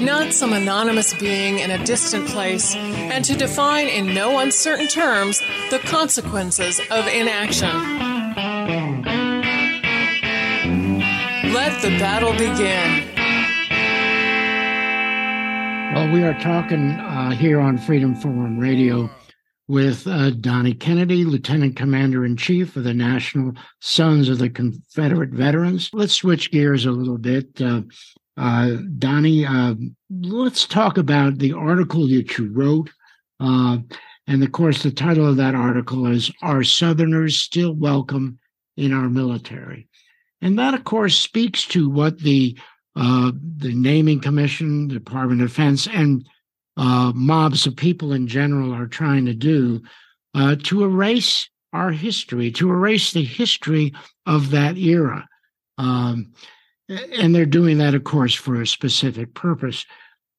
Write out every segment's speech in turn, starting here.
not some anonymous being in a distant place, and to define in no uncertain terms the consequences of inaction. Let the battle begin. Well, we are talking uh, here on Freedom Forum Radio with uh, Donnie Kennedy, Lieutenant Commander in Chief of the National Sons of the Confederate Veterans. Let's switch gears a little bit. Uh, uh, Donnie, uh, let's talk about the article that you wrote. Uh, and of course, the title of that article is Are Southerners Still Welcome in Our Military? And that, of course, speaks to what the uh, the naming commission, the Department of Defense, and uh, mobs of people in general are trying to do uh, to erase our history, to erase the history of that era. Um, and they're doing that, of course, for a specific purpose.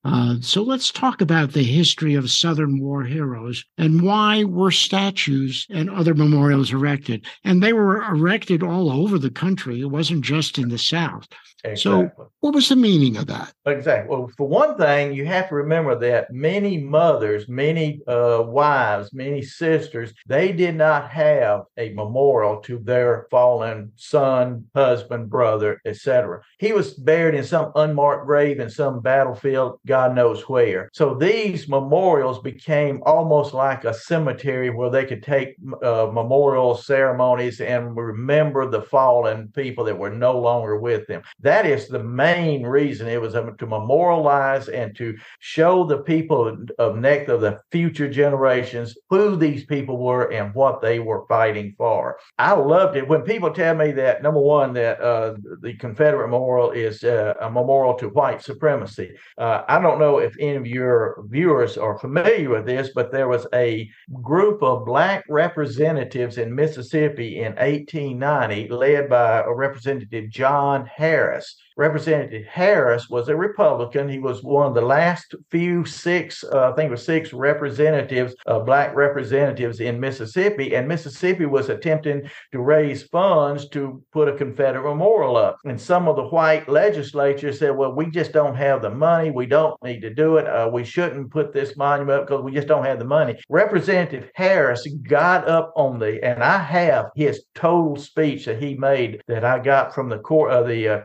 Uh, so let's talk about the history of Southern war heroes and why were statues and other memorials erected. And they were erected all over the country. It wasn't just in the South. Exactly. So, what was the meaning of that? Exactly. Well, for one thing, you have to remember that many mothers, many uh, wives, many sisters, they did not have a memorial to their fallen son, husband, brother, etc. He was buried in some unmarked grave in some battlefield, God knows where. So these memorials became almost like a cemetery where they could take uh, memorial ceremonies and remember the fallen people that were no longer with them. That is the main reason it was um, to memorialize and to show the people of next of the future generations who these people were and what they were fighting for. I loved it when people tell me that number one that uh, the Confederate Memorial is uh, a memorial to white supremacy. Uh, I don't know if any of your viewers are familiar with this, but there was a group of black representatives in Mississippi in 1890, led by a representative John Harris. Representative Harris was a Republican. He was one of the last few six, uh, I think it was six representatives, uh, black representatives in Mississippi. And Mississippi was attempting to raise funds to put a Confederate memorial up. And some of the white legislatures said, well, we just don't have the money. We don't need to do it. Uh, we shouldn't put this monument up because we just don't have the money. Representative Harris got up on the, and I have his total speech that he made that I got from the court of uh, the uh,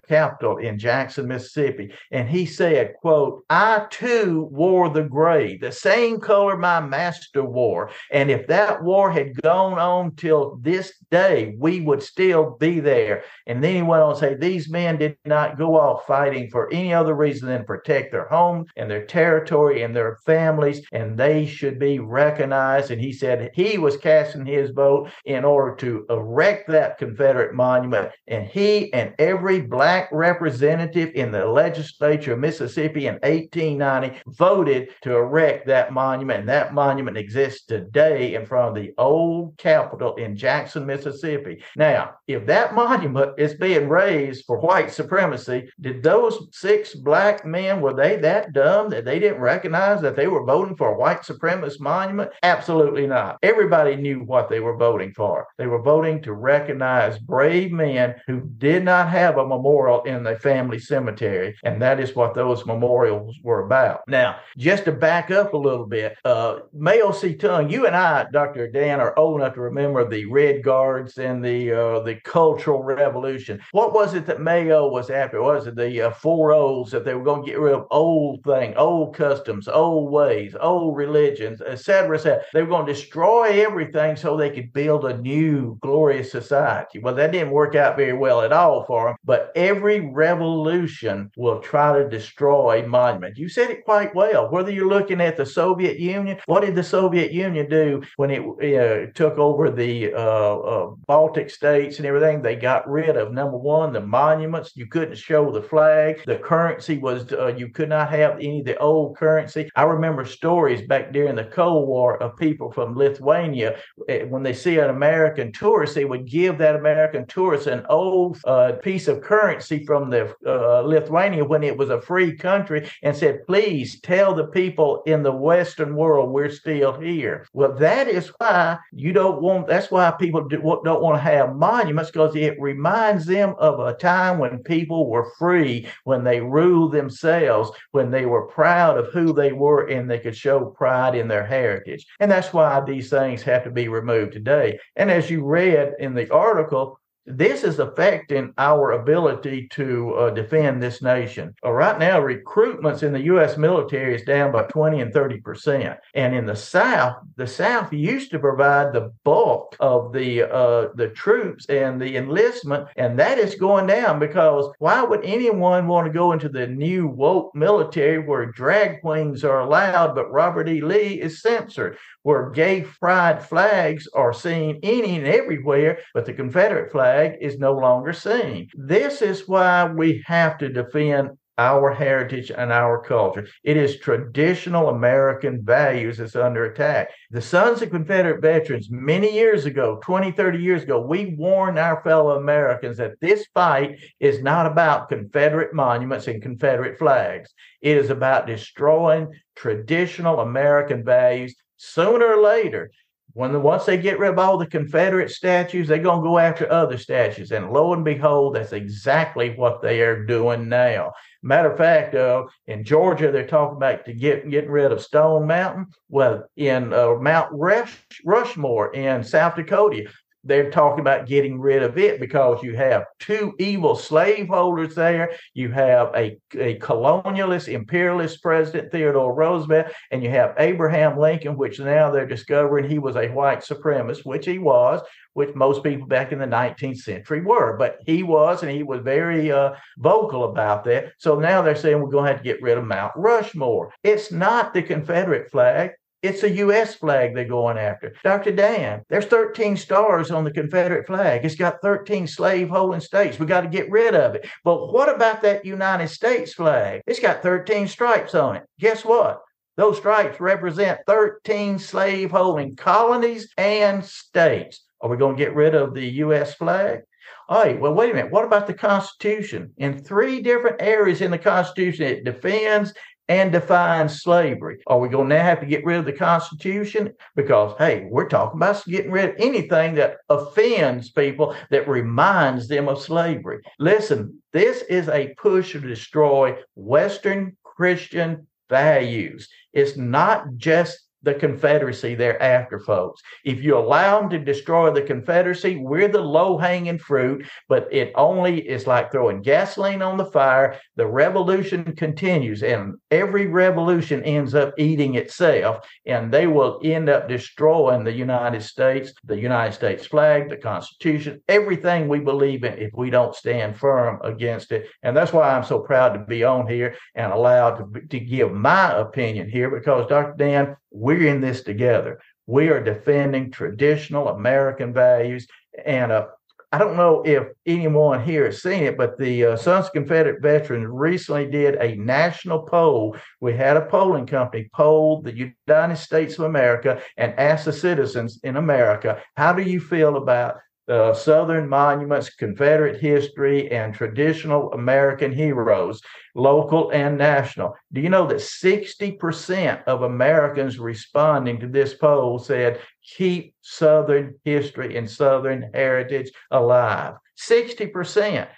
In Jackson, Mississippi. And he said, quote, I too wore the gray, the same color my master wore. And if that war had gone on till this day, we would still be there. And then he went on to say, these men did not go off fighting for any other reason than protect their home and their territory and their families, and they should be recognized. And he said he was casting his vote in order to erect that Confederate monument. And he and every black representative in the legislature of Mississippi in 1890 voted to erect that monument. And that monument exists today in front of the old Capitol in Jackson, Mississippi. Now, if that monument is being raised for white supremacy, did those six black men, were they that dumb that they didn't recognize that they were voting for a white supremacist monument? Absolutely not. Everybody knew what they were voting for. They were voting to recognize brave men who did not have a memorial in the family cemetery. And that is what those memorials were about. Now, just to back up a little bit, uh, Mao Zedong, you and I, Dr. Dan, are old enough to remember the Red Guards and the uh, the Cultural Revolution. What was it that Mao was after? Was it the uh, four O's that they were going to get rid of old things, old customs, old ways, old religions, etc., etc. They were going to destroy everything so they could build a new glorious society. Well, that didn't work out very well at all for them. But every revolution will try to destroy monuments. You said it quite well. Whether you're looking at the Soviet Union, what did the Soviet Union do when it uh, took over the uh, uh, Baltic states and everything? They got rid of number one the monuments. You couldn't show the flag. The currency was uh, you could not have any of the old currency. I remember stories back during the Cold War of people from Lithuania eh, when they see an American tourist, they would give that American tourist an old uh, piece of currency from the uh, Lithuania when it was a free country and said, "Please tell the people in the Western world we're still here." Well, that is why you don't want. That's why people do, don't want to have monuments because it reminds them of a time when people were free, when they ruled themselves, when they were proud of who they were, and they could show pride in their heritage. And that's why these things have to be removed today. And as you read in the article, this is affecting our ability to uh, defend this nation. Uh, right now, recruitments in the U.S. military is down by 20 and 30 percent. And in the South, the South used to provide the bulk of the uh, the troops and the enlistment, and that is going down because why would anyone want to go into the new woke military where drag queens are allowed, but Robert E. Lee is censored? Where gay pride flags are seen any and everywhere, but the Confederate flag is no longer seen. This is why we have to defend our heritage and our culture. It is traditional American values that's under attack. The Sons of Confederate Veterans, many years ago, 20, 30 years ago, we warned our fellow Americans that this fight is not about Confederate monuments and Confederate flags. It is about destroying traditional American values sooner or later, when the, once they get rid of all the Confederate statues, they're going to go after other statues. And lo and behold, that's exactly what they are doing now. Matter of fact, uh, in Georgia, they're talking about to get getting rid of Stone Mountain. Well, in uh, Mount Rush, Rushmore in South Dakota, they're talking about getting rid of it because you have two evil slaveholders there. You have a, a colonialist, imperialist president, Theodore Roosevelt, and you have Abraham Lincoln, which now they're discovering he was a white supremacist, which he was, which most people back in the 19th century were. But he was, and he was very uh, vocal about that. So now they're saying we're going to have to get rid of Mount Rushmore. It's not the Confederate flag. It's a U.S. flag they're going after. Dr. Dan, there's 13 stars on the Confederate flag. It's got 13 slave holding states. We got to get rid of it. But what about that United States flag? It's got 13 stripes on it. Guess what? Those stripes represent 13 slave holding colonies and states. Are we going to get rid of the U.S. flag? All right, well, wait a minute. What about the Constitution? In three different areas in the Constitution, it defends and define slavery. Are we going to now have to get rid of the Constitution? Because, hey, we're talking about getting rid of anything that offends people, that reminds them of slavery. Listen, this is a push to destroy Western Christian values. It's not just the Confederacy thereafter, folks. If you allow them to destroy the Confederacy, we're the low hanging fruit, but it only is like throwing gasoline on the fire. The revolution continues, and every revolution ends up eating itself, and they will end up destroying the United States, the United States flag, the Constitution, everything we believe in if we don't stand firm against it. And that's why I'm so proud to be on here and allowed to, to give my opinion here because, Dr. Dan, we're in this together. We are defending traditional American values. And uh, I don't know if anyone here has seen it, but the uh, Sons of Confederate Veterans recently did a national poll. We had a polling company poll the United States of America and asked the citizens in America, how do you feel about uh, Southern monuments, Confederate history, and traditional American heroes, local and national. Do you know that 60% of Americans responding to this poll said, keep Southern history and Southern heritage alive? 60%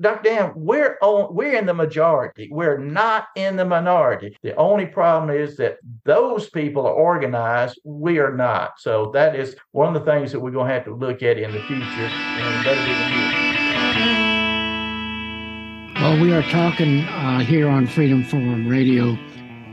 Dr. Dan, we're on, we're in the majority. We're not in the minority. The only problem is that those people are organized. We are not. So that is one of the things that we're going to have to look at in the future, and Well, we are talking uh, here on Freedom Forum Radio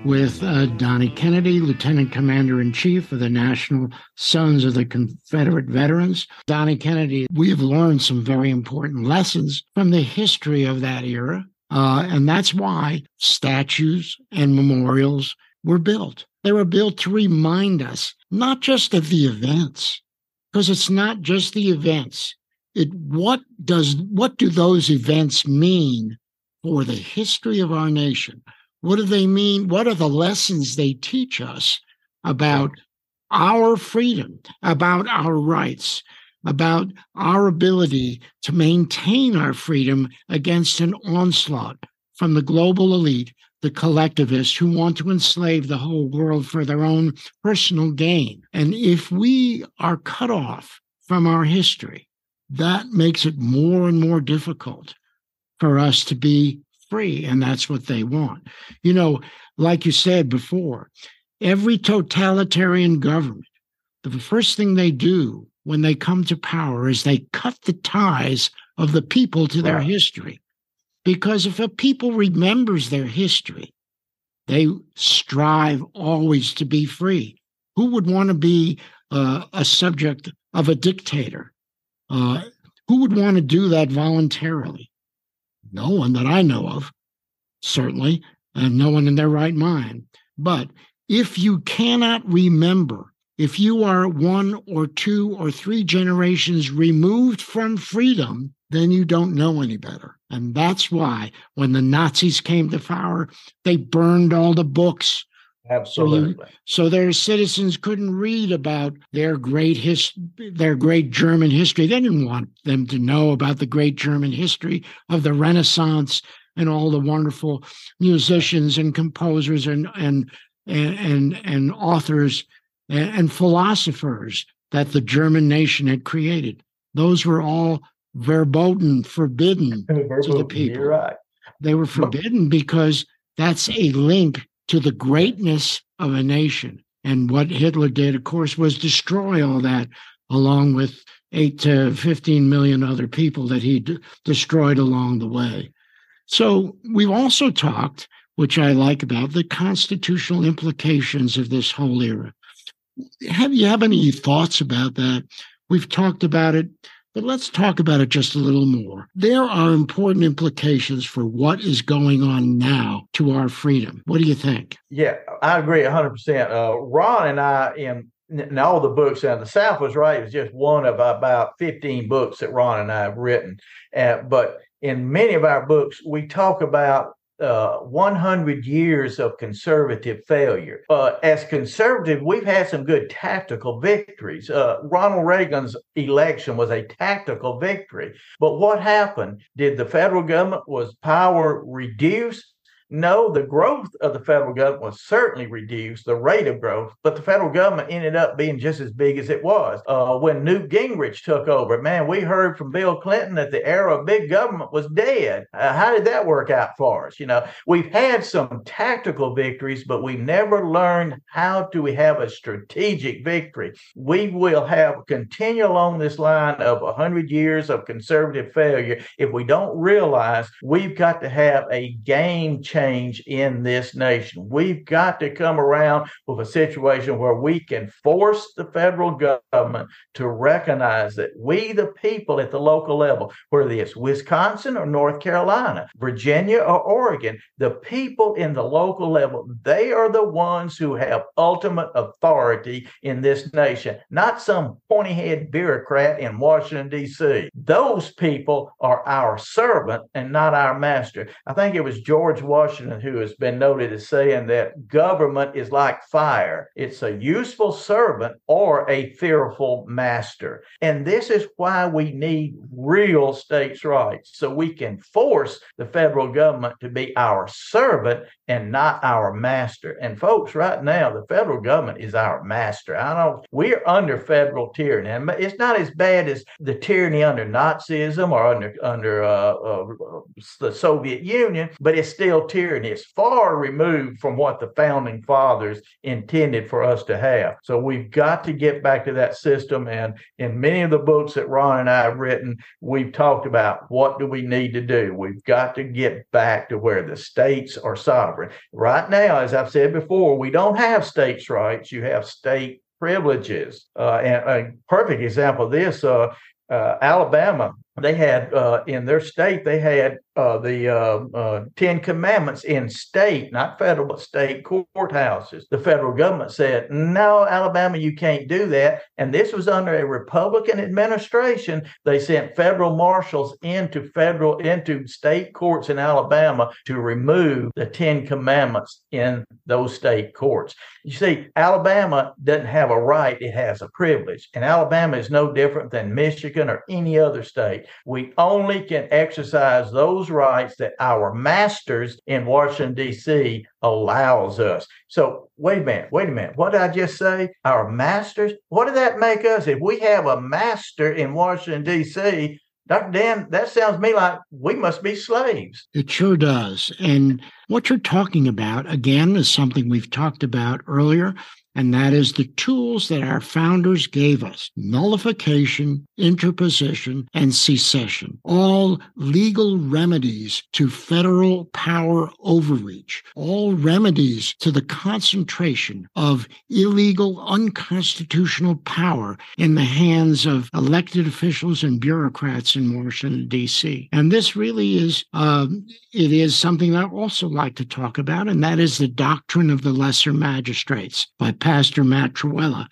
with uh, Donnie Kennedy, Lieutenant Commander in Chief of the National Sons of the Confederate Veterans. Donnie Kennedy, we have learned some very important lessons from the history of that era. Uh, and that's why statues and memorials were built. They were built to remind us not just of the events, because it's not just the events. It what does what do those events mean for the history of our nation? What do they mean? What are the lessons they teach us about our freedom, about our rights, about our ability to maintain our freedom against an onslaught from the global elite, the collectivists who want to enslave the whole world for their own personal gain. And if we are cut off from our history, that makes it more and more difficult for us to be free. And that's what they want. You know, like you said before, every totalitarian government, the first thing they do when they come to power is they cut the ties of the people to their history. Because if a people remembers their history, they strive always to be free. Who would want to be uh, a subject of a dictator? Uh, who would want to do that voluntarily? No one that I know of, certainly, and no one in their right mind. But if you cannot remember, if you are one or two or three generations removed from freedom, then you don't know any better. And that's why when the Nazis came to power, they burned all the books Absolutely. So, so, their citizens couldn't read about their great his, their great German history. They didn't want them to know about the great German history of the Renaissance and all the wonderful musicians and composers and and and and, and authors and, and philosophers that the German nation had created. Those were all verboten, forbidden to the people. Right. They were forbidden because that's a link to the greatness of a nation. And what Hitler did, of course, was destroy all that, along with eight to 15 million other people that he d- destroyed along the way. So we've also talked, which I like about, the constitutional implications of this whole era. Have you have any thoughts about that? We've talked about it but let's talk about it just a little more. There are important implications for what is going on now to our freedom. What do you think? Yeah, I agree 100%. Uh, Ron and I, in in all the books and the South was right. It was just one of about 15 books that Ron and I have written. Uh, but in many of our books, we talk about uh, 100 years of conservative failure. Uh, as conservative, we've had some good tactical victories. Uh, Ronald Reagan's election was a tactical victory. But what happened? Did the federal government was power reduced? No, the growth of the federal government was certainly reduced, the rate of growth, but the federal government ended up being just as big as it was. Uh, when Newt Gingrich took over, man, we heard from Bill Clinton that the era of big government was dead. Uh, how did that work out for us? You know, we've had some tactical victories, but we've never learned how we have a strategic victory. We will have continue along this line of 100 years of conservative failure if we don't realize we've got to have a game change change in this nation. We've got to come around with a situation where we can force the federal government to recognize that we, the people at the local level, whether it's Wisconsin or North Carolina, Virginia or Oregon, the people in the local level, they are the ones who have ultimate authority in this nation, not some pointy head bureaucrat in Washington, D.C. Those people are our servant and not our master. I think it was George Washington Washington, who has been noted as saying that government is like fire. It's a useful servant or a fearful master. And this is why we need real states' rights so we can force the federal government to be our servant and not our master. And folks, right now, the federal government is our master. I don't, we're under federal tyranny. And it's not as bad as the tyranny under Nazism or under, under uh, uh, the Soviet Union, but it's still tyranny tyranny. It's far removed from what the founding fathers intended for us to have. So we've got to get back to that system. And in many of the books that Ron and I have written, we've talked about what do we need to do. We've got to get back to where the states are sovereign. Right now, as I've said before, we don't have states' rights. You have state privileges. Uh, and a perfect example of this, uh, uh, Alabama, they had uh, in their state, they had uh, the uh, uh, Ten Commandments in state, not federal, but state courthouses. The federal government said, no, Alabama, you can't do that. And this was under a Republican administration. They sent federal marshals into federal, into state courts in Alabama to remove the Ten Commandments in those state courts. You see, Alabama doesn't have a right, it has a privilege. And Alabama is no different than Michigan or any other state. We only can exercise those rights that our masters in Washington, D.C. allows us. So wait a minute, wait a minute. What did I just say? Our masters? What did that make us? If we have a master in Washington, D.C., Dr. Dan, that sounds to me like we must be slaves. It sure does. And what you're talking about, again, is something we've talked about earlier and that is the tools that our founders gave us nullification, interposition, and secession, all legal remedies to federal power overreach, all remedies to the concentration of illegal, unconstitutional power in the hands of elected officials and bureaucrats in Washington, D.C. And this really is, uh, it is something I also like to talk about, and that is the doctrine of the lesser magistrates. By Pastor Matt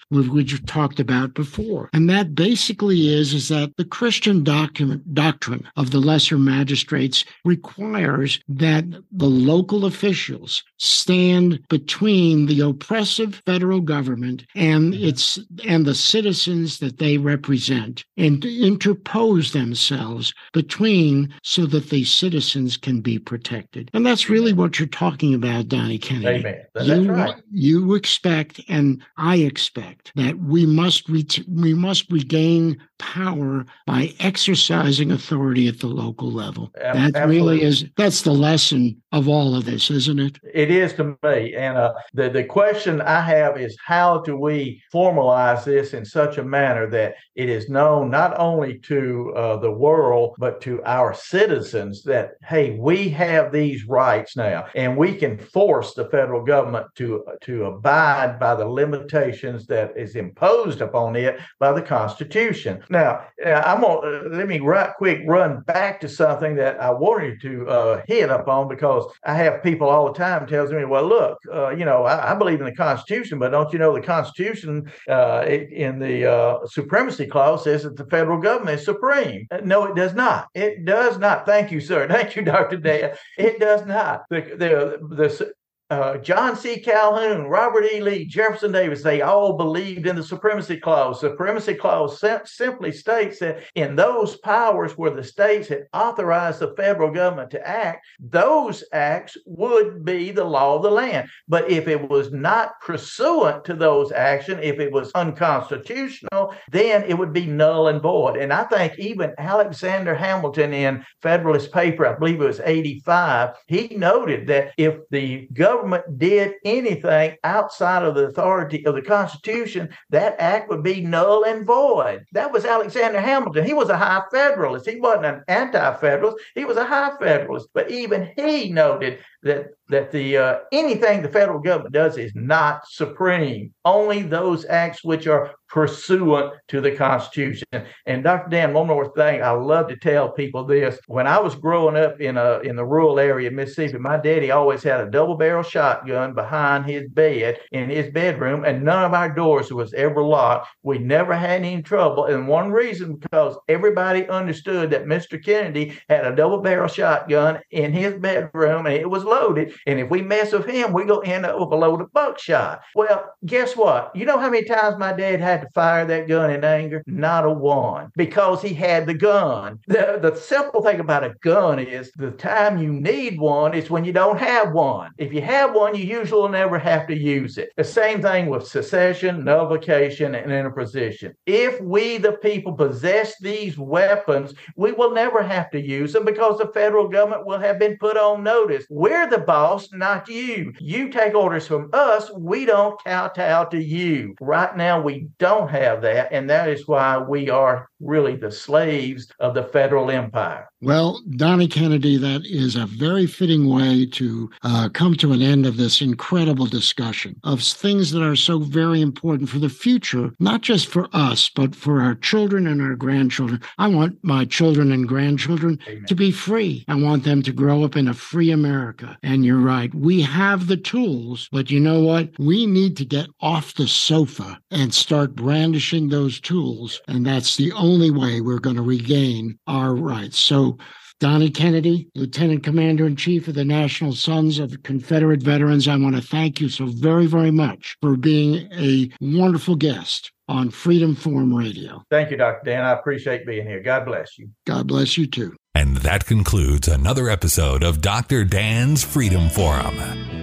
which we've talked about before. And that basically is, is that the Christian document, doctrine of the lesser magistrates requires that the local officials stand between the oppressive federal government and its and the citizens that they represent and interpose themselves between so that the citizens can be protected. And that's really what you're talking about, Donnie Kennedy. Amen. That's you, right. You expect and I expect that we must we must regain power by exercising authority at the local level. That really is that's the lesson of all of this, isn't it? It is to me. And uh, the, the question I have is how do we formalize this in such a manner that it is known not only to uh, the world, but to our citizens that, hey, we have these rights now and we can force the federal government to, to abide by the limitations that is imposed upon it by the Constitution. Now, uh, I'm going to let me right quick run back to something that I wanted to uh, hit upon because I have people all the time tells me, well, look, uh, you know, I, I, believe in the Constitution, but don't you know the Constitution uh, in the uh, supremacy clause says that the federal government is supreme? Uh, no, it does not. It does not. Thank you, sir. Thank you, Dr. Dan. It does not. The, the, the uh, John C. Calhoun, Robert E. Lee, Jefferson Davis, they all believed in the supremacy clause. The Supremacy clause sim- simply states that in those powers where the states had authorized the federal government to act, those acts would be the law of the land. But if it was not pursuant to those actions, if it was unconstitutional, then it would be null and void. And I think even Alexander Hamilton in Federalist paper, I believe it was 85, he noted that if the government government did anything outside of the authority of the Constitution, that act would be null and void. That was Alexander Hamilton. He was a high federalist. He wasn't an anti federalist, he was a high federalist. But even he noted that that the uh, anything the federal government does is not supreme. Only those acts which are pursuant to the Constitution. And Dr. Dan, one more thing, I love to tell people this. When I was growing up in a in the rural area of Mississippi, my daddy always had a double barrel shotgun behind his bed in his bedroom, and none of our doors was ever locked. We never had any trouble. And one reason because everybody understood that Mr. Kennedy had a double barrel shotgun in his bedroom and it was loaded. And if we mess with him, we're going to end up with a load of buckshot. Well, guess what? You know how many times my dad had to fire that gun in anger? Not a one, because he had the gun. The, the simple thing about a gun is the time you need one is when you don't have one. If you have one, you usually never have to use it. The same thing with secession, nullification, and interposition. If we, the people, possess these weapons, we will never have to use them because the federal government will have been put on notice. We're We're the boss, not you. You take orders from us. We don't kowtow to you. Right now, we don't have that. And that is why we are really the slaves of the federal empire. Well, Donnie Kennedy, that is a very fitting way to uh, come to an end of this incredible discussion of things that are so very important for the future, not just for us, but for our children and our grandchildren. I want my children and grandchildren Amen. to be free. I want them to grow up in a free America. And you're right, we have the tools, but you know what? We need to get off the sofa and start brandishing those tools. And that's the only way we're going to regain our rights. So, Donnie Kennedy, Lieutenant Commander in Chief of the National Sons of Confederate Veterans, I want to thank you so very, very much for being a wonderful guest on Freedom Forum Radio. Thank you, Dr. Dan. I appreciate being here. God bless you. God bless you too. And that concludes another episode of Dr. Dan's Freedom Forum.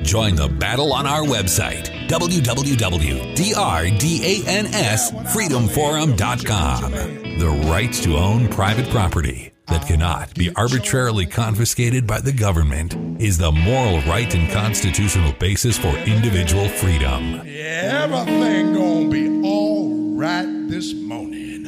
Join the battle on our website, www.drdansfreedomforum.com the right to own private property that cannot be arbitrarily confiscated by the government is the moral right and constitutional basis for individual freedom. Everything gonna be all right this morning.